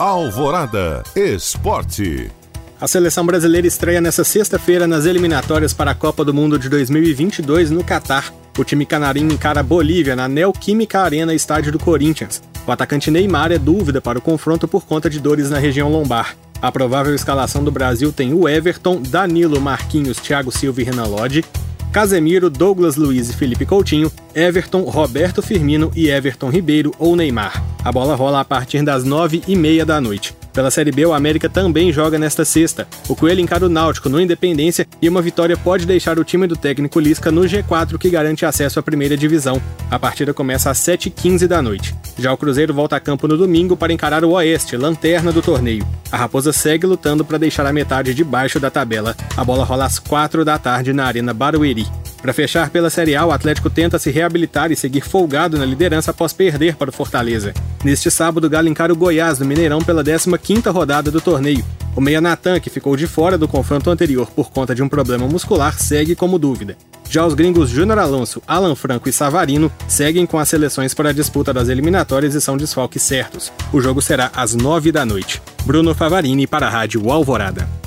Alvorada Esporte. A seleção brasileira estreia nesta sexta-feira nas eliminatórias para a Copa do Mundo de 2022 no Catar. O time canarinho encara a Bolívia na Neoquímica Arena, estádio do Corinthians. O atacante Neymar é dúvida para o confronto por conta de dores na região lombar. A provável escalação do Brasil tem o Everton, Danilo, Marquinhos, Thiago Silva e Renan Casemiro, Douglas Luiz e Felipe Coutinho, Everton, Roberto Firmino e Everton Ribeiro ou Neymar. A bola rola a partir das nove e meia da noite. Pela Série B, o América também joga nesta sexta. O Coelho encara o Náutico no Independência e uma vitória pode deixar o time do técnico Lisca no G4, que garante acesso à primeira divisão. A partida começa às 7h15 da noite. Já o Cruzeiro volta a campo no domingo para encarar o Oeste, lanterna do torneio. A Raposa segue lutando para deixar a metade de baixo da tabela. A bola rola às 4 da tarde na Arena Barueri. Para fechar pela Série A, o Atlético tenta se reabilitar e seguir folgado na liderança após perder para o Fortaleza. Neste sábado, o Galo encara o Goiás no Mineirão pela 15ª rodada do torneio. O meia Natan, que ficou de fora do confronto anterior por conta de um problema muscular, segue como dúvida. Já os gringos Júnior Alonso, Alan Franco e Savarino seguem com as seleções para a disputa das eliminatórias e são desfalques certos. O jogo será às 9 da noite. Bruno Favarini para a Rádio Alvorada.